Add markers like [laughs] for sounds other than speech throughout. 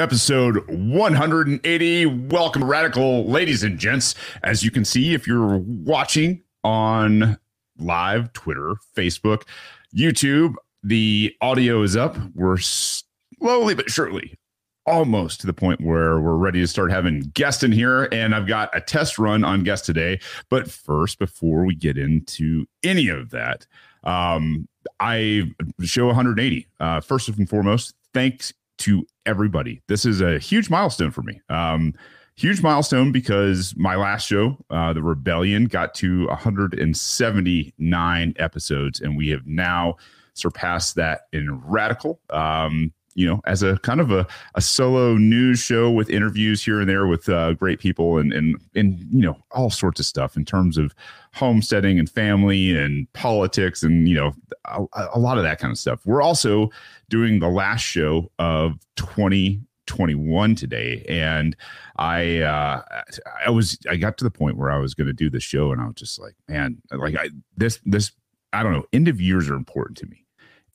Episode 180. Welcome, Radical, ladies and gents. As you can see, if you're watching on live, Twitter, Facebook, YouTube, the audio is up. We're slowly but surely almost to the point where we're ready to start having guests in here. And I've got a test run on guests today. But first, before we get into any of that, um, I show 180. Uh, first and foremost, thanks to everybody. This is a huge milestone for me. Um, huge milestone because my last show, uh, The Rebellion, got to 179 episodes, and we have now surpassed that in Radical. Um, you know, as a kind of a, a solo news show with interviews here and there with uh, great people and, and, and, you know, all sorts of stuff in terms of homesteading and family and politics and, you know, a, a lot of that kind of stuff. We're also doing the last show of 2021 today. And I, uh, I was, I got to the point where I was going to do the show and I was just like, man, like I, this, this, I don't know, end of years are important to me.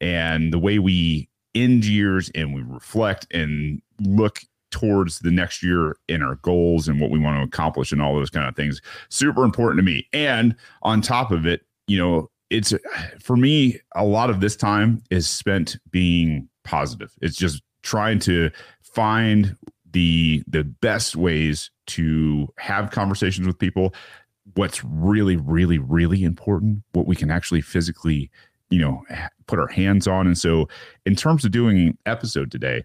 And the way we end years and we reflect and look towards the next year in our goals and what we want to accomplish and all those kind of things. Super important to me. And on top of it you know it's for me a lot of this time is spent being positive. It's just trying to find the the best ways to have conversations with people. What's really really really important what we can actually physically you know put our hands on. And so in terms of doing episode today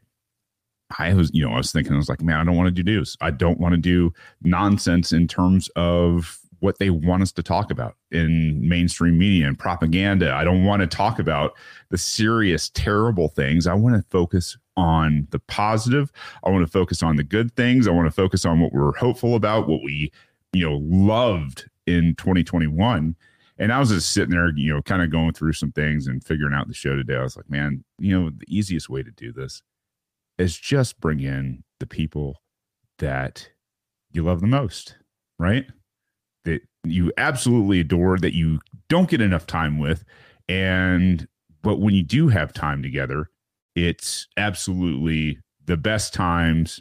i was you know i was thinking i was like man i don't want to do news. I don't want to do nonsense in terms of what they want us to talk about in mainstream media and propaganda. I don't want to talk about the serious terrible things. I want to focus on the positive. I want to focus on the good things. I want to focus on what we're hopeful about what we you know loved in 2021 and I was just sitting there, you know, kind of going through some things and figuring out the show today. I was like, man, you know, the easiest way to do this is just bring in the people that you love the most, right? That you absolutely adore, that you don't get enough time with. And, but when you do have time together, it's absolutely the best times,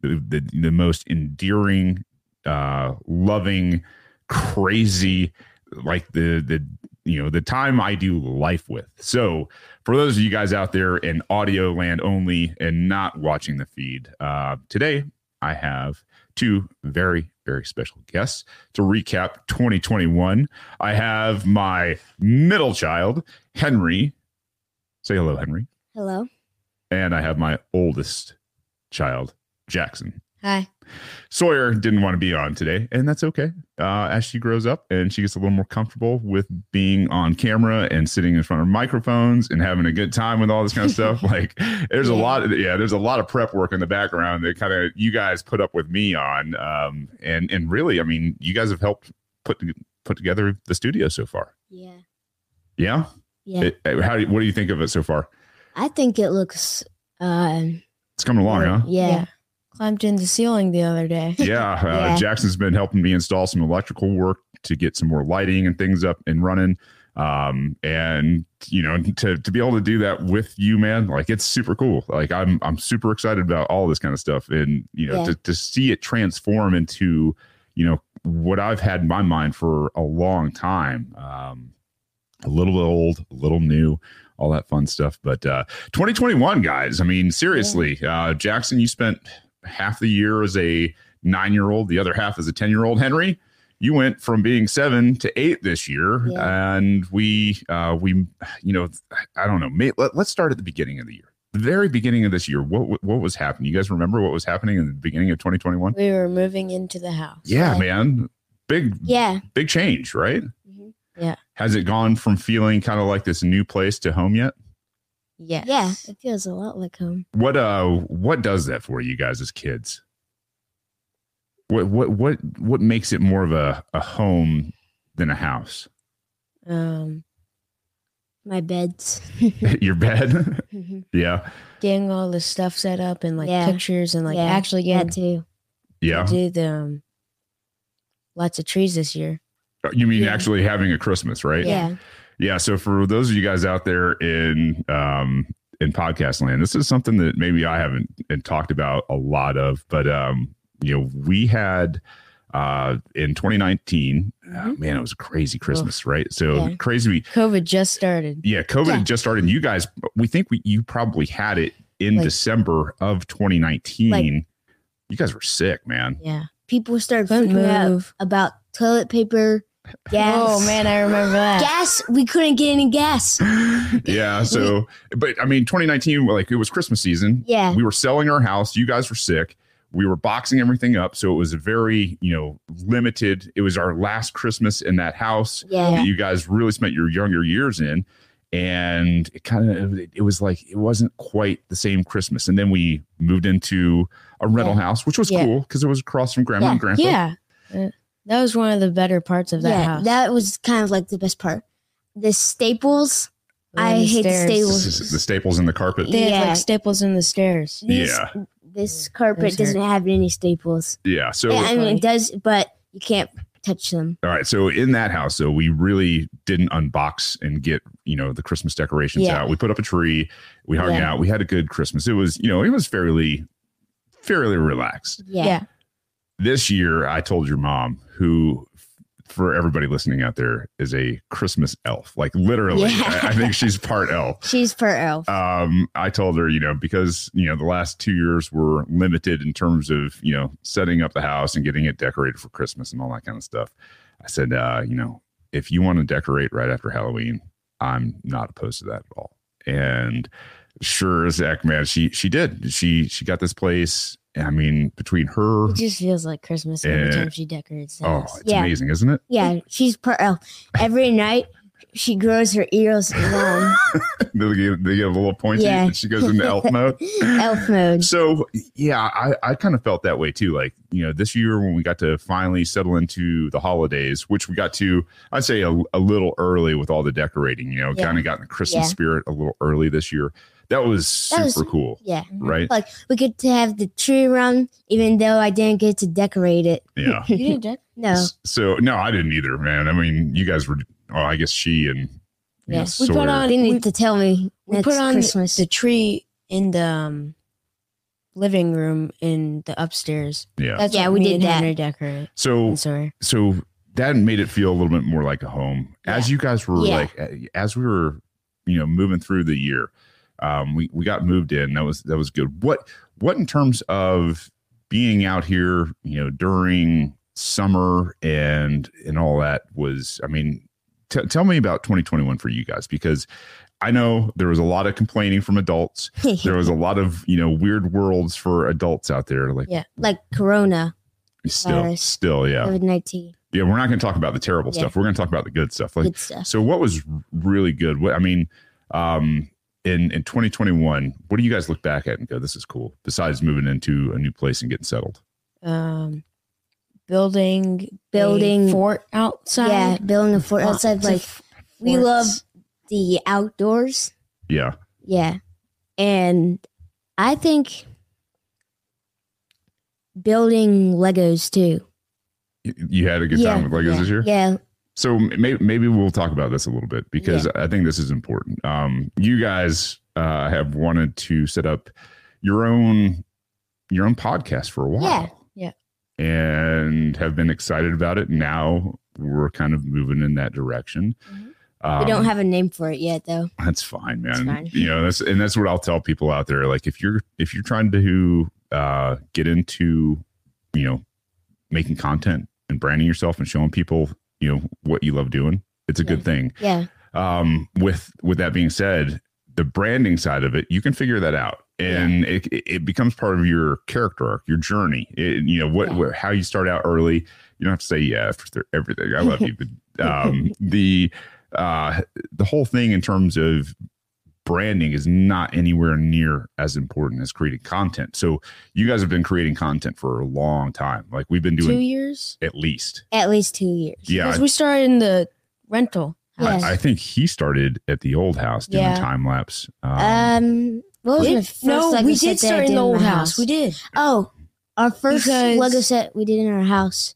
the, the, the most endearing, uh, loving, crazy, like the the you know the time I do life with. So for those of you guys out there in audio land only and not watching the feed, uh, today I have two very very special guests to recap 2021. I have my middle child Henry. Say hello, Henry. Hello. And I have my oldest child Jackson. Hi. Sawyer didn't want to be on today, and that's okay. Uh, as she grows up and she gets a little more comfortable with being on camera and sitting in front of microphones and having a good time with all this kind of stuff, [laughs] like there's yeah. a lot of yeah, there's a lot of prep work in the background that kind of you guys put up with me on, um, and and really, I mean, you guys have helped put put together the studio so far. Yeah. Yeah. Yeah. It, how what do you think of it so far? I think it looks. Uh, it's coming along, huh? Yeah. yeah climbed in the ceiling the other day. [laughs] yeah, uh, yeah. Jackson's been helping me install some electrical work to get some more lighting and things up and running. Um, and you know, to to be able to do that with you, man, like it's super cool. Like I'm I'm super excited about all this kind of stuff, and you know, yeah. to to see it transform into you know what I've had in my mind for a long time. Um, a little old, a little new, all that fun stuff. But uh, 2021, guys, I mean, seriously, uh, Jackson, you spent half the year as a nine year old, the other half as a 10 year old. Henry, you went from being seven to eight this year. Yeah. And we, uh, we, you know, I don't know, may, let, let's start at the beginning of the year. The very beginning of this year, what what was happening? You guys remember what was happening in the beginning of 2021? We were moving into the house. Yeah, man. Big, yeah, big change, right? Mm-hmm. Yeah. Has it gone from feeling kind of like this new place to home yet? Yes. Yeah, it feels a lot like home. What uh what does that for you guys as kids? What what what what makes it more of a, a home than a house? Um my beds. [laughs] Your bed? Mm-hmm. Yeah. Getting all the stuff set up and like yeah. pictures and like yeah, actually getting to yeah. do the um, lots of trees this year. You mean yeah. actually having a Christmas, right? Yeah yeah so for those of you guys out there in um in podcast land. This is something that maybe I haven't talked about a lot of, but um, you know, we had uh in 2019 mm-hmm. man it was a crazy christmas oh, right so yeah. crazy covid just started yeah covid yeah. just started and you guys we think we you probably had it in like, december of 2019 like, you guys were sick man yeah people started freaking out about toilet paper gas oh man i remember that. Gas we couldn't get any gas. [laughs] Yeah so but i mean 2019 like it was christmas season. Yeah. We were selling our house. You guys were sick. We were boxing everything up so it was a very you know limited it was our last christmas in that house yeah. that you guys really spent your younger years in. And it kind of it was like it wasn't quite the same christmas. And then we moved into a rental yeah. house which was yeah. cool because it was across from grandma yeah. and grandpa. Yeah. Uh, that was one of the better parts of that yeah, house that was kind of like the best part the staples I hate the staples. The staples in the carpet. They yeah. like staples in the stairs. These, yeah this carpet doesn't have any staples. Yeah. So yeah, I mean it does, but you can't touch them. All right. So in that house, though, we really didn't unbox and get, you know, the Christmas decorations yeah. out. We put up a tree, we hung yeah. out, we had a good Christmas. It was, you know, it was fairly, fairly relaxed. Yeah. This year, I told your mom, who for everybody listening out there is a Christmas elf. Like literally, yeah. I, I, think she's part elf. [laughs] She's part elf. Um, I told her, you know, because you know the last two years were limited in terms of you know setting up the house and getting it decorated for Christmas and all that kind of stuff. I said, uh, you know, if you want to decorate right after Halloween, I'm not opposed to that at all. And sure as heck, man, she she did. She she got this place I mean, between her, it just feels like Christmas every time she decorates. Oh, it's yeah. amazing, isn't it? Yeah, she's part elf. Oh, every night she grows her ears [laughs] long. they, get, they get a little pointy yeah. and she goes into elf [laughs] mode. elf mode. So yeah, I, I kind of felt that way too. Like, you know, this year when we got to finally settle into the holidays, which we got to, I'd say a, a little early with all the decorating, you know, yeah. kind of got in the Christmas yeah. spirit a little early this year that was super that was, cool. Yeah. Right. Like we get to have the tree around, even though I didn't get to decorate it. Yeah. [laughs] you didn't? No. So no, I didn't either, man. I mean, you guys were. Oh, I guess she and. Yeah. we put on. They need to tell me. We put on Christmas. the tree in the um, living room in the upstairs. Yeah. That's yeah, we did that. Decorate. So sorry. So that made it feel a little bit more like a home. Yeah. As you guys were yeah. like, as we were, you know, moving through the year um, we we got moved in. That was that was good. What what in terms of being out here, you know, during summer and and all that was. I mean, t- tell me about 2021 for you guys because I know there was a lot of complaining from adults. [laughs] there was a lot of you know weird worlds for adults out there. Like yeah, like Corona. Still, virus, still, yeah. COVID nineteen. Yeah, we're not going to talk about the terrible yeah. stuff. We're going to talk about the good stuff. Like, good stuff. So, what was really good? What I mean, um, in in 2021 what do you guys look back at and go this is cool besides moving into a new place and getting settled um building building fort outside? Yeah building a fort outside like we love the outdoors. Yeah. Yeah. And i think building legos too. You had a good yeah, time with legos yeah, this year? Yeah. So maybe, maybe we'll talk about this a little bit because yeah. I think this is important. Um, you guys uh, have wanted to set up your own your own podcast for a while. Yeah, yeah. And have been excited about it. Now we're kind of moving in that direction. Mm-hmm. Um, we don't um, have a name for it yet, though. That's fine, man. Fine. You know, that's and that's what I'll tell people out there. Like, if you're if you're trying to uh, get into, you know, making content and branding yourself and showing people you know what you love doing it's a yeah. good thing yeah um with with that being said the branding side of it you can figure that out and yeah. it, it becomes part of your character arc your journey it, you know what, yeah. what, how you start out early you don't have to say yeah for everything i love you but [laughs] um the uh the whole thing in terms of branding is not anywhere near as important as creating content. So you guys have been creating content for a long time. Like we've been doing two years at least. At least two years. Yeah, because we started in the rental. Yes. I, I, think he started at the old house doing yeah. time lapse. Um, um what was no, we did start in the old house. house. We did. Oh, our first because Lego set we did in our house.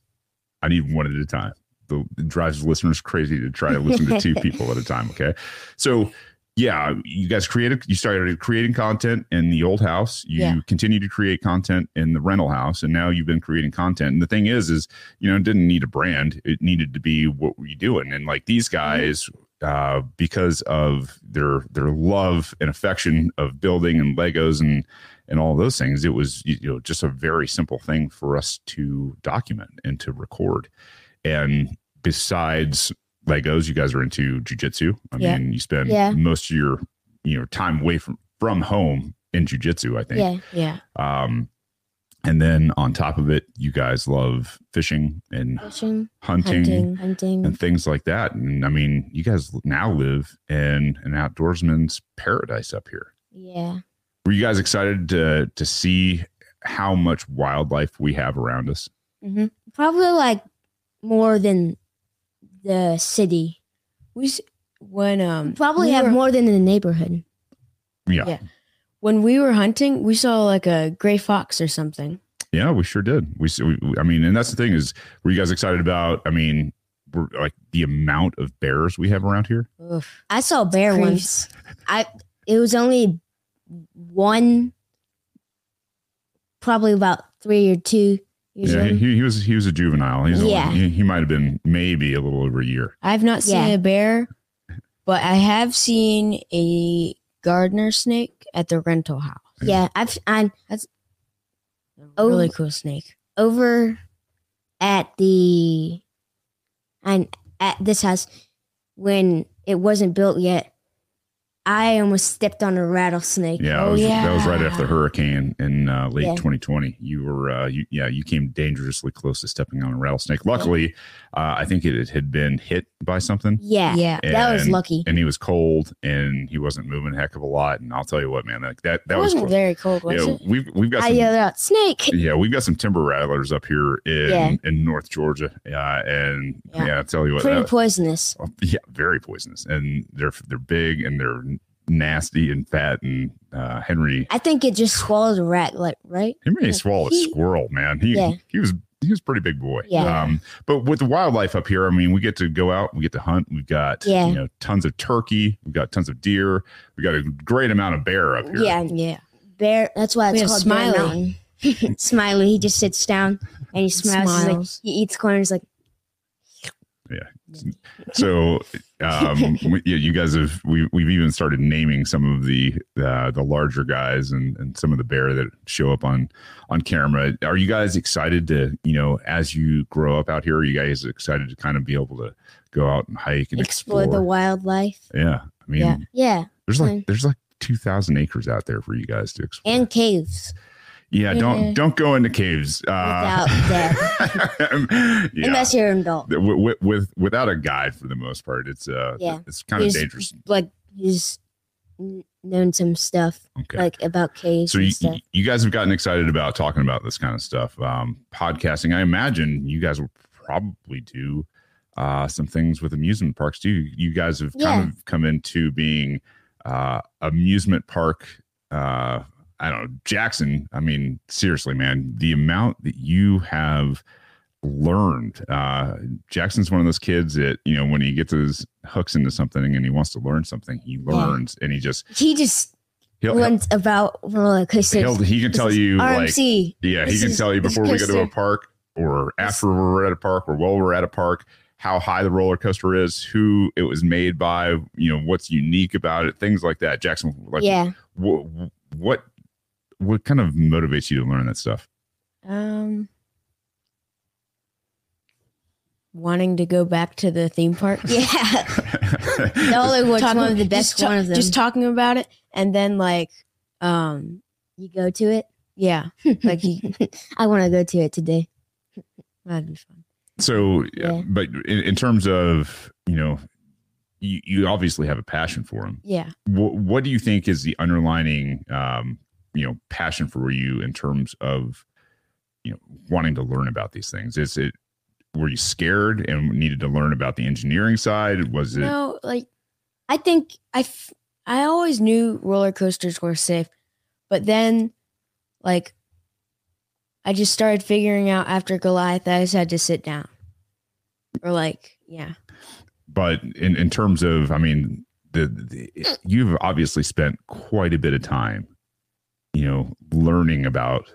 I need one at a time. The, it drives listeners crazy to try to listen to two [laughs] people at a time. Okay, so yeah, you guys created, you started creating content in the old house. You Yeah. continue to create content in the rental house, and now you've been creating content. And the thing is, is you know, it didn't need a brand; it needed to be what were you doing. And like these mm-hmm. guys, uh, because of their their love and affection of building and Legos and and all those things, it was you know just a very simple thing for us to document and to record. And besides Legos, you guys are into jujitsu. I Yeah. mean, you spend Yeah. most of your you know time away from from home in jujitsu. I think. Yeah. Yeah. Um, and then on top of it, you guys love fishing and Fishing, hunting, Hunting. hunting. and things like that. And I mean, you guys now live in an outdoorsman's paradise up here. Yeah. Were you guys excited to to see how much wildlife we have around us? Mm-hmm. Probably like more than the city. We when um Probably we have were- more than the neighborhood. Yeah, yeah, Yeah. When we were hunting, we saw like a gray fox or something. Yeah, we sure did. We, s- we, I mean, and that's the thing is, were you guys excited about? I mean, we're like the amount of bears we have around here. Oof. I saw a bear once. I it was only one, probably about three or two years Yeah, he, he was he was a juvenile. He's Yeah. only, he, he might have been maybe a little over a year. I've not seen Yeah. a bear, but I have seen a gardener snake at the rental house. Yeah, mm. I've I'm that's A Oh. really cool snake. over at the and at this house when it wasn't built yet. I almost stepped on a rattlesnake. Yeah, that Oh, was, that was right after the hurricane in uh, late Yeah. 2020. You were, uh, you, yeah, you came dangerously close to stepping on a rattlesnake. Luckily, uh, I think it had been hit by something, Yeah, Yeah. that was lucky. and he was cold, and he wasn't moving a heck of a lot. And I'll tell you what, man, like that that That was wasn't very cold, was Yeah, it? we've we've got I some, yelled out, "Snake!" yeah, we've got some timber rattlers up here in Yeah. in North Georgia, uh, and yeah. Yeah. I tell you what, Pretty that- poisonous. Oh, yeah, very poisonous, and they're they're big and they're nasty and fat. And uh, Henry I think it just swallowed a rat, like right. He may have swallowed a squirrel, man. He Yeah. he was he was a pretty big boy. Yeah. Um, but with the wildlife up here, I mean, we get to go out, we get to hunt. We've got Yeah. you know tons of turkey. We've got tons of deer. We got a great amount of bear up here. Yeah, Yeah. bear. That's why it's have called Bear Smiley. [laughs] Smiley. He just sits down and he smiles. He's like- Smiles. he eats corners like [laughs] So, um, we, yeah, you guys have we we've even started naming some of the uh, the larger guys and and some of the bear that show up on on camera. Are you guys excited to you know as you grow up out here? Are you guys excited to kind of be able to go out and hike and explore, explore? the wildlife. yeah, I mean, Yeah. Yeah, There's like there's like two thousand acres out there for you guys to explore. and caves. Yeah, don't Mhm. don't go into caves uh, Without [laughs] yeah. Unless you're an adult. with, with, with without a guide for the most part, it's uh Yeah. it's kind of dangerous. Like he's kn- known some stuff Okay. like about caves so you, stuff. you guys have gotten excited about talking about this kind of stuff um podcasting i imagine you guys will probably do uh some things with amusement parks too you guys have Yeah. kind of come into being uh amusement park uh i don't know jackson i mean seriously man the amount that you have learned uh jackson's one of those kids that you know when he gets his hooks into something and he wants to learn something he learns and he just He just he'll, learns about roller coasters. he'll can tell you like RMC. yeah, he can is- tell you before we go to a park or after we're at a park or while we're at a park how high the roller coaster is, who it was made by, you know, what's unique about it, things like that. Jackson, like, yeah. what, what, what kind of motivates you to learn that stuff? Um, wanting to go back to the theme park. [laughs] Yeah. [laughs] Dollywood's Talking- one of the best just ta- one of them. Just talking about it, and then like, um, you go to it. yeah, like you, [laughs] I want to go to it today. that'd be fun. so, Yeah. but in, in terms of, you know, you, you obviously have a passion for them. Yeah. What, what do you think is the underlining, um, you know, passion for you in terms of, you know, wanting to learn about these things? Is it, were you scared and needed to learn about the engineering side? Was it, No, like I think I f- I always knew roller coasters were safe, but then like I just started figuring out after Goliath I just had to sit down. Or like, yeah. but in, in terms of, I mean, the, the you've obviously spent quite a bit of time, you know, learning about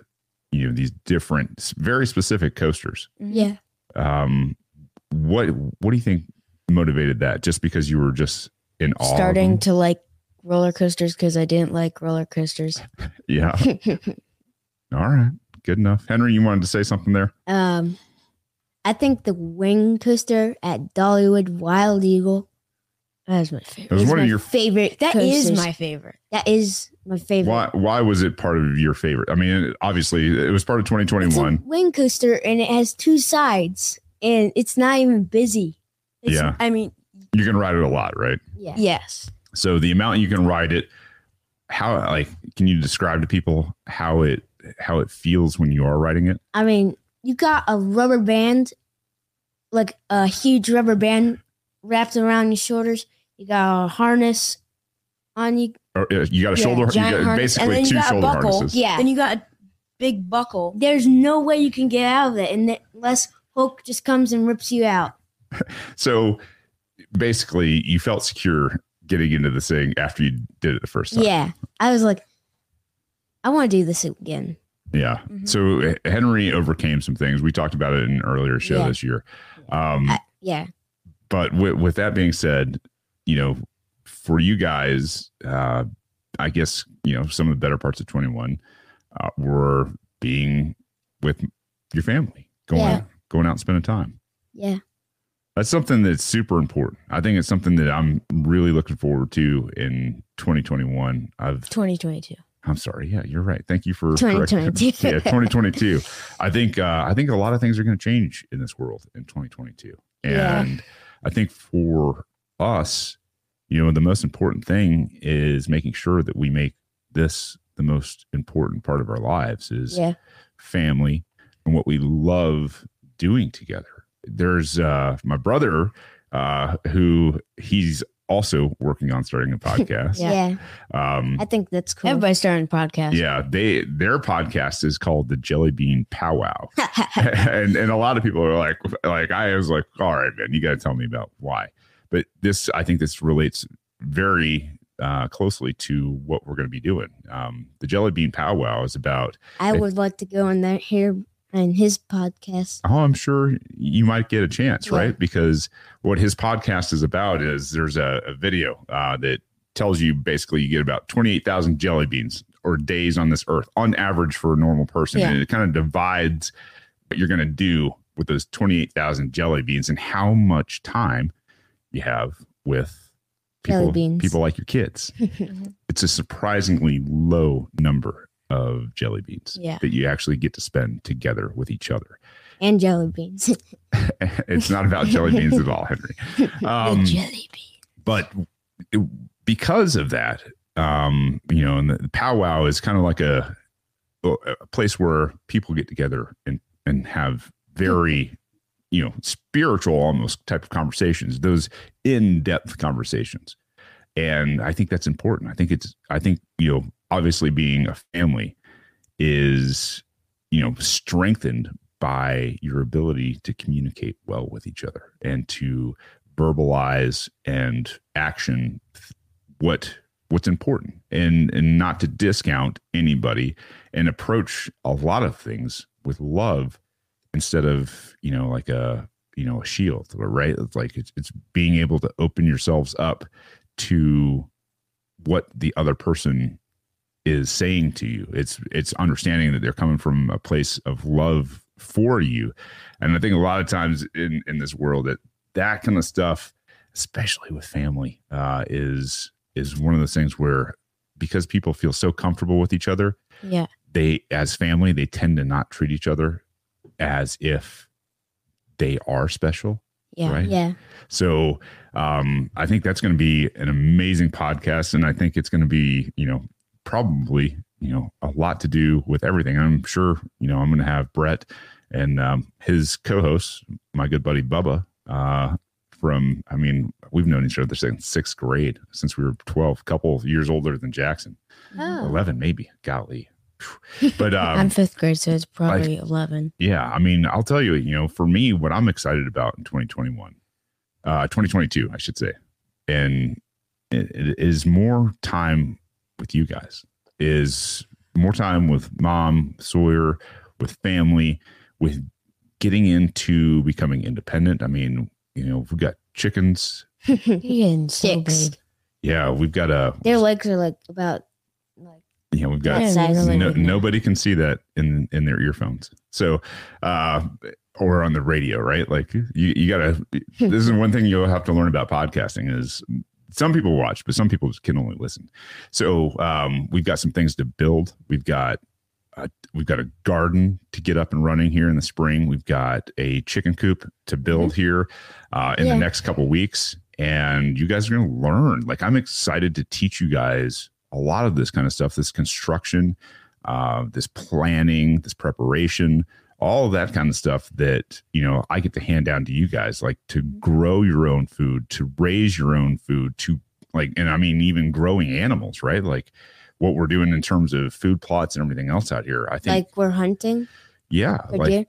you know these different, very specific coasters. Yeah. Um, what what do you think motivated that? Just because you were just in awe? Starting to like roller coasters because I didn't like roller coasters. [laughs] [laughs] yeah. All right, good enough. Henry, you wanted to say something there? um, I think the wing coaster at Dollywood Wild Eagle. That is my It favorite. was one of your favorite. That is coasters. my favorite. That is my favorite. why why was it part of your favorite? I mean, obviously it was part of 2021. It's a 2021. wing coaster, and it has two sides, and it's not even busy. It's, Yeah. I mean, You can ride it a lot, right? Yeah. yes. So the amount you can ride it, how like can you describe to people how it how it feels when you are riding it? I mean, you got a rubber band, like a huge rubber band wrapped around your shoulders. You got a harness on you. Or uh, you got a Yeah, shoulder, you got harness, basically two got a shoulder buckle. harnesses. Yeah. Then you got a big buckle. There's no way you can get out of it and unless Hulk just comes and rips you out. [laughs] So basically, you felt secure getting into this thing after you did it the first time. Yeah. I was like, I want to do this again. Yeah. Mhm. So Henry overcame some things. We talked about it in an earlier show Yeah. this year. Um, I, yeah. but with, with that being said, you know, for you guys, uh, I guess you know some of the better parts of 21 uh, were being with your family, going Yeah. going out and spending time. Yeah. That's something that's super important. I think it's something that I'm really looking forward to in 2021. I've 2022. I'm sorry. Yeah, you're right. Thank you for correcting- 2022. [laughs] yeah, 2022. I think uh, I think a lot of things are going to change in this world in 2022, Yeah. and I think for us, you know, the most important thing is making sure that we make this the most important part of our lives is Yeah. family and what we love doing together. There's uh, my brother uh, who he's also working on starting a [laughs] podcast. Yeah. um, I think that's cool. Everybody's starting a podcast. yeah, they their podcast is called the Jelly Bean Powwow, [laughs] [laughs] and and a lot of people are like, like I was like, all right, man, you got to tell me about why. But this, I think, this relates very uh, closely to what we're going to be doing. Um, the Jelly Bean Powwow is about. I would like to go on that here on his podcast. Oh, I'm sure you might get a chance, Yeah. right? Because what his podcast is about is there's a, a video uh, that tells you basically you get about 28,000 jelly beans or days on this earth on average for a normal person. Yeah. And it kind of divides what you're going to do with those 28,000 jelly beans and how much time you have with people, beans. people like your kids. [laughs] it's a surprisingly low number of jelly beans Yeah. that you actually get to spend together with each other. and jelly beans. [laughs] it's not about jelly beans at all, Henry. [laughs] Um, jelly bean. but it- because of that, um, you know, and the, the powwow is kind of like a a place where people get together and and have very you know spiritual almost type of conversations those in-depth conversations. And i think that's important. I think it's i think you know obviously being a family is you know strengthened by your ability to communicate well with each other and to verbalize and action what what's important and and not to discount anybody and approach a lot of things with love instead of you know like a you know a shield right? It's like it's, it's being able to open yourselves up to what the other person is saying to you. It's it's understanding that they're coming from a place of love for you. And i think a lot of times in in this world that that kind of stuff especially with family uh is is one of those things where because people feel so comfortable with each other Yeah. they as family they tend to not treat each other as if they are special Yeah. right yeah. so um, I think that's going to be an amazing podcast, and I think it's going to be, you know, probably, you know, a lot to do with everything. I'm sure, you know, I'm going to have Brett and um, his co-host, my good buddy Bubba, uh, from. I mean, we've known each other since sixth grade, since we were 12, couple of years older than Jackson, Oh. 11 maybe. Golly, but [laughs] um, I'm fifth grade, so it's probably 11. yeah, I mean, I'll tell you, you know, for me, what I'm excited about in 2021, uh, 2022, I should say, and it, it is more time with you guys. Is more time with mom, Sawyer, with family, with getting into becoming independent. I mean, you know, we've got chickens. [laughs] You're so Yeah, we've got a Their legs are like about like you know, we've got no, nobody can see that in in their earphones. So, uh, or on the radio, right? Like you, you gotta. [laughs] this is one thing you'll have to learn about podcasting is some people watch, but some people can only listen. So, um, we've got some things to build. We've got. Uh, we've got a garden to get up and running here in the spring. We've got a chicken coop to build here uh, in Yeah. the next couple weeks, and you guys are going to learn. Like I'm excited to teach you guys a lot of this kind of stuff, this construction, uh, this planning, this preparation, all of that kind of stuff that you know I get to hand down to you guys, like to grow your own food, to raise your own food, to like, and I mean even growing animals, right? Like what we're doing in terms of food plots and everything else out here. I think, like we're hunting yeah, like deer.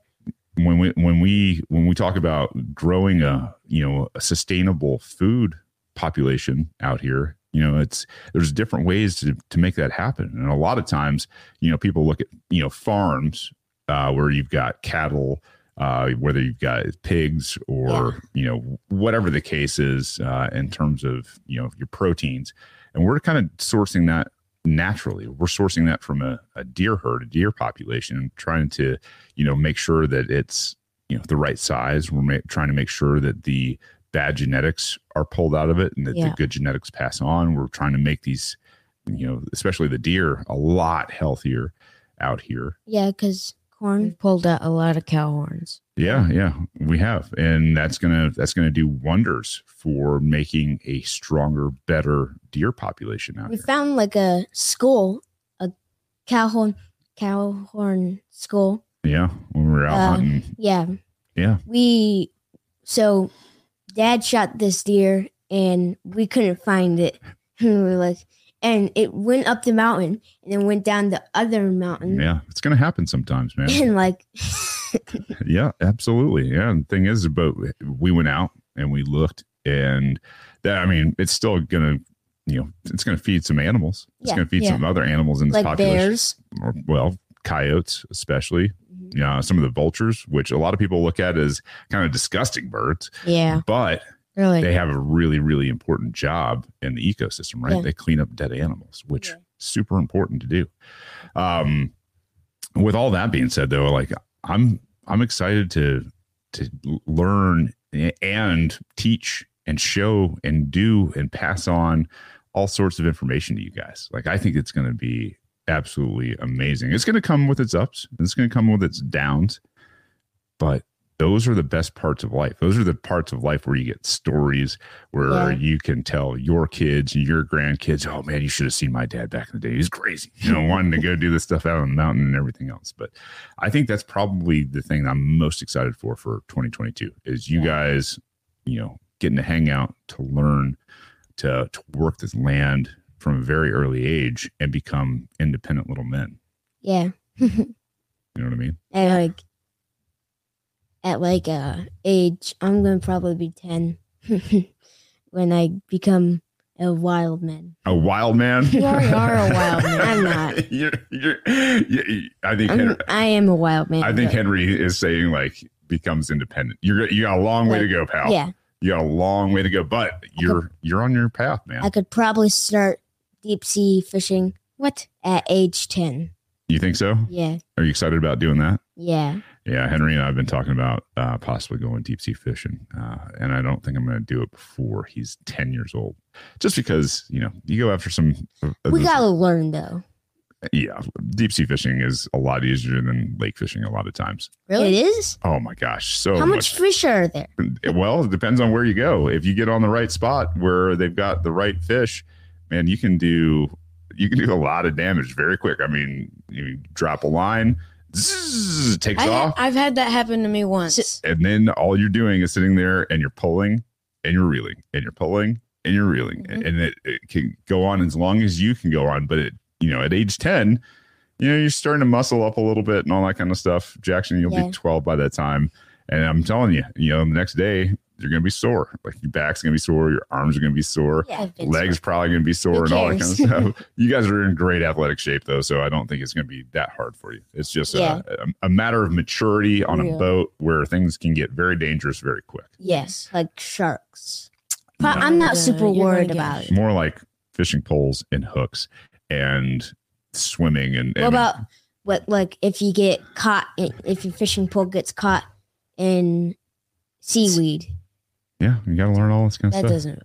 when we when we when we talk about growing a you know a sustainable food population out here you know it's there's different ways to to make that happen. And a lot of times you know people look at you know farms uh where you've got cattle uh whether you've got pigs or you know whatever the case is uh in terms of you know your proteins. And we're kind of sourcing that naturally. We're sourcing that from a, a deer herd a deer population and trying to you know make sure that it's you know the right size. We're ma- trying to make sure that the bad genetics are pulled out of it and that the good genetics pass on we're trying to make these you know especially the deer a lot healthier out here Yeah, because corn. Pulled out a lot of cow horns. yeah yeah we have and that's gonna that's gonna do wonders for making a stronger better deer population out here. We here found like a skull, a cow horn, cow horn skull. yeah when we were out Uh, hunting Yeah, yeah we so dad shot this deer and we couldn't find it. [laughs] we were like, and it went up the mountain and then went down the other mountain. yeah it's gonna happen sometimes man [laughs] And like, [laughs] yeah, absolutely. Yeah. And the thing is, but we went out and we looked, and that I mean, it's still gonna, you know, it's gonna feed some animals. It's Yeah, gonna feed yeah. some other animals in this like population. bears. Or, well, coyotes, especially. Yeah, some of the vultures, which a lot of people look at as kind of disgusting birds, Yeah. but Really. they have a really, really important job in the ecosystem, right? Yeah. They clean up dead animals, which Yeah. super important to do. Um, with all that being said, though, like I'm, I'm excited to to learn and teach and show and do and pass on all sorts of information to you guys. Like I think it's going to be absolutely amazing. It's going to come with its ups. and It's going to come with its downs, but those are the best parts of life. Those are the parts of life where you get stories where Yeah. you can tell your kids and your grandkids, oh man, you should have seen my dad back in the day. He's crazy, you know, wanting to go do this stuff out on the mountain and everything else. But I think that's probably the thing I'm most excited for for 2022 is you Yeah. guys, you know, getting to hang out, to learn, to, to work this land from a very early age and become independent little men. Yeah. [laughs] You know what I mean? At like, at like uh age, I'm gonna probably be ten [laughs] when I become a wild man. A wild man. You are a wild man. I'm [laughs] not. you're, you're, you I think Henry, I am a wild man. I think but- Henry is saying like becomes independent. You're you got a long way to go, pal. Yeah, You got a long way to go, but you're you're on your path, man. I could probably start deep sea fishing. What at age ten? You think so? Yeah, Are you excited about doing that? yeah. Yeah, Henry and I have been talking about uh, possibly going deep sea fishing, uh, and I don't think I'm going to do it before he's 10 years old. Just because you know you go after some. of We those- gotta learn though. yeah, deep sea fishing is a lot easier than lake fishing a lot of times. Really? It is. Oh my gosh, so How much fish are there? well, it depends on where you go. If you get on the right spot where they've got the right fish, man, you can do you can do a lot of damage very quick. I mean, you drop a line, zzz, takes I off, I've had that happen to me once. and then all you're doing is sitting there and you're pulling and you're reeling and you're pulling and you're reeling, Mhm. and it, it can go on as long as you can go on. But it, you know, at age ten, you know, you're starting to muscle up a little bit and all that kind of stuff. Jackson, you'll Yeah. be 12 by that time. And I'm telling you, you know, the next day, you're going to be sore. Like your back's going to be sore, your arms are going to be sore, Yeah. I've been legs probably going to be sore, and all that kind of stuff. [laughs] you guys are in great athletic shape though, so I don't think it's going to be that hard for you. It's just Yeah. a, a, a matter of maturity on a boat where things can get very dangerous very quick. Yes, like sharks. Pro- No. I'm not Yeah, super you're worried about it. More like fishing poles and hooks and swimming and, What and about what like if you get caught if your fishing pole gets caught in seaweed? Yeah, you got to learn all this kind of That stuff. doesn't.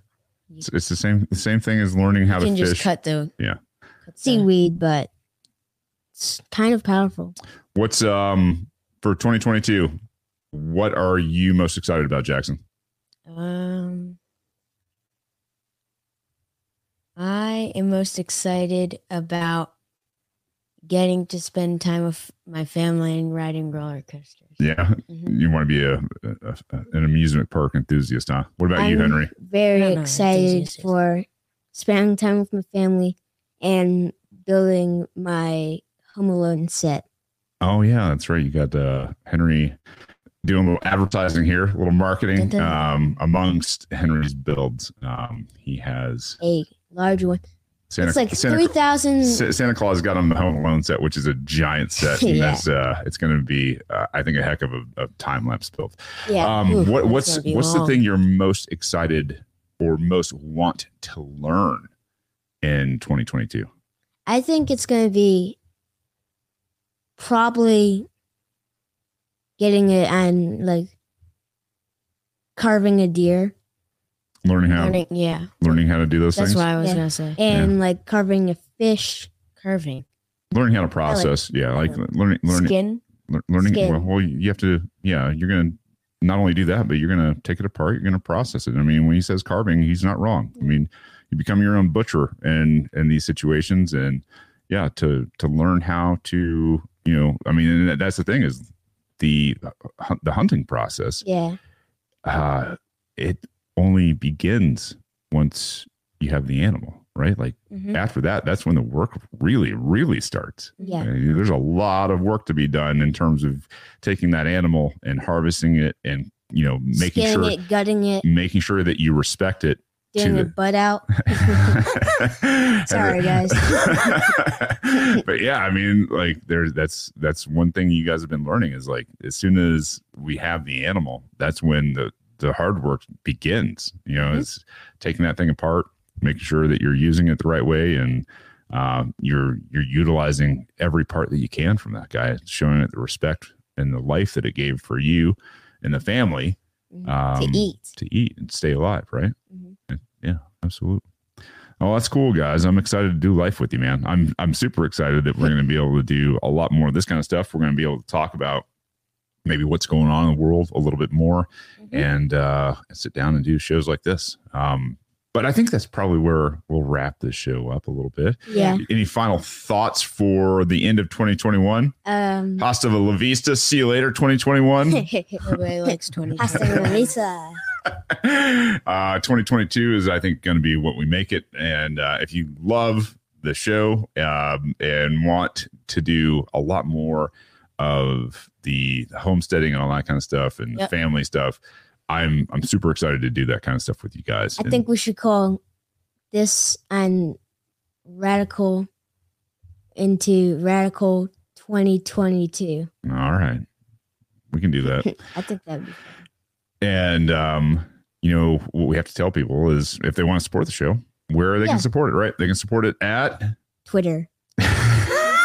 It's, it's the same the same thing as learning You how to can just cut the Yeah. cut Seaweed, but it's kind of powerful. What's um for 2022? What are you most excited about, Jackson? Um, I am most excited about getting to spend time with my family and riding roller coasters. Yeah, Mhm. you want to be a, a, a- an amusement park enthusiast, huh? What about you, I'm Henry? Very I don't know, excited for spending time with my family and building my Home Alone set. Oh yeah, that's right. You got uh, Henry doing a little advertising here, a little marketing Dun, dun. um, amongst Henry's builds. Um, he has A large one. Santa, it's like Santa, three thousand. Santa Claus got on the Home Alone set, which is a giant set. [laughs] And Yeah. that's uh, it's going to be, uh, I think, a heck of a, a time lapse build. Yeah, Um, Ooh, what, what's what's the thing you're most excited or most want to learn in 2022? I think it's going to be probably getting it and like carving a deer Learning how Learning, yeah, learning how to do those things. that's things. what I was Yeah. gonna say. and like carving a fish. carving learning how to process. yeah, like learning learning skin. learning. Skin. Well, well, you have to. Yeah, you're gonna not only do that, but you're gonna take it apart. You're gonna process it. I mean, when he says carving, he's not wrong. I mean, you become your own butcher in in these situations, and yeah, to to learn how to you know, I mean, and that's the thing is the uh, the hunting process. Yeah, uh, it only begins once you have the animal, right? Like Mhm. after that, that's when the work really, really starts. yeah, There's a lot of work to be done in terms of taking that animal and harvesting it, and you know, making sure it, gutting it, making sure that you respect it. getting the- butt out. [laughs] [laughs] Sorry, guys. [laughs] but yeah, I mean, like there's that's that's one thing you guys have been learning is like as soon as we have the animal, that's when the the hard work begins. You know, Mhm. it's taking that thing apart, making sure that you're using it the right way, and um, you're you're utilizing every part that you can from that guy, showing it the respect and the life that it gave for you and the family Mhm. um, to eat. to eat and stay alive, right? Mhm. And- Yeah, absolutely. Oh, that's cool, guys. I'm excited to do life with you, man. I'm I'm super excited that we're going to be able to do a lot more of this kind of stuff. We're going to be able to talk about maybe what's going on in the world a little bit more Mhm. and uh, sit down and do shows like this. Um, but I think that's probably where we'll wrap this show up a little bit. Yeah. Any final thoughts for the end of 2021? Um. Hasta la vista. See you later, 2021. [laughs] Everybody likes twenty. Hasta la vista. [laughs] uh, 2022 is, I think, going to be what we make it. And uh, if you love the show um, and want to do a lot more of the, the homesteading and all that kind of stuff and Yep. family stuff, I'm I'm super excited to do that kind of stuff with you guys. I And- think we should call this and radical into radical 2022. all right, we can do that. [laughs] I think that would be and um, you know what we have to tell people is if they want to support the show, where they Yeah. can support it. Right, they can support it at. Twitter.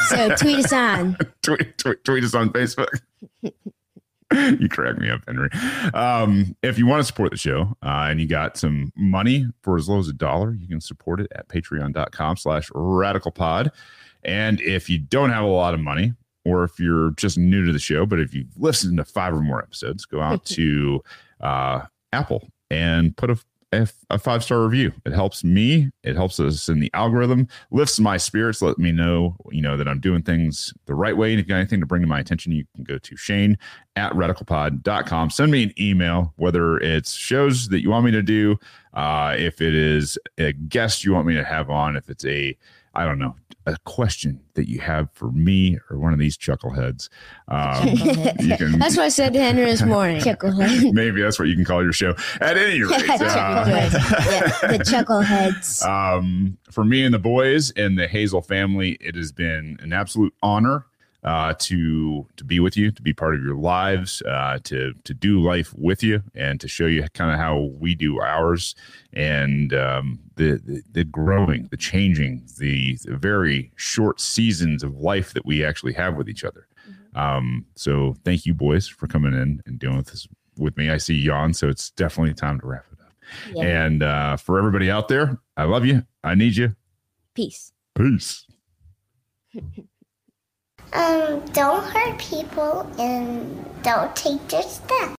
So tweet us on. [laughs] tweet, tweet, tweet us on Facebook. [laughs] you crack me up, Henry. Um, if you want to support the show uh, and you got some money for as low as a dollar, you can support it at patreon.com slash radicalpod. And if you don't have a lot of money, or if you're just new to the show, but if you've listened to five or more episodes, go out [laughs] to uh, Apple and put a, a, five star review. It helps me. It helps us in the algorithm, lifts my spirits, let me know, you know, that I'm doing things the right way. And if you got anything to bring to my attention, you can go to Shane at radicalpod.com. Send me an email, whether it's shows that you want me to do, uh, if it is a guest you want me to have on, if it's a I don't know, a question that you have for me or one of these chuckleheads, um, [laughs] [laughs] can. [laughs] That's what I said to Henry this morning. Chucklehead. Maybe that's what you can call your show. At any rate, uh, yeah, the chuckleheads. um, for me and the boys and the Hazel family, it has been an absolute honor uh, to to be with you, to be part of your lives, uh, to to do life with you, and to show you kind of how we do ours, and um, the, the the growing, the changing, the, the very short seasons of life that we actually have with each other. Um, so thank you, boys, for coming in and doing this with me. I see yawn, so it's definitely time to wrap it up. Yeah. And uh, for everybody out there, I love you. I need you. Peace. Peace. [laughs] Um, don't hurt people and don't take their stuff.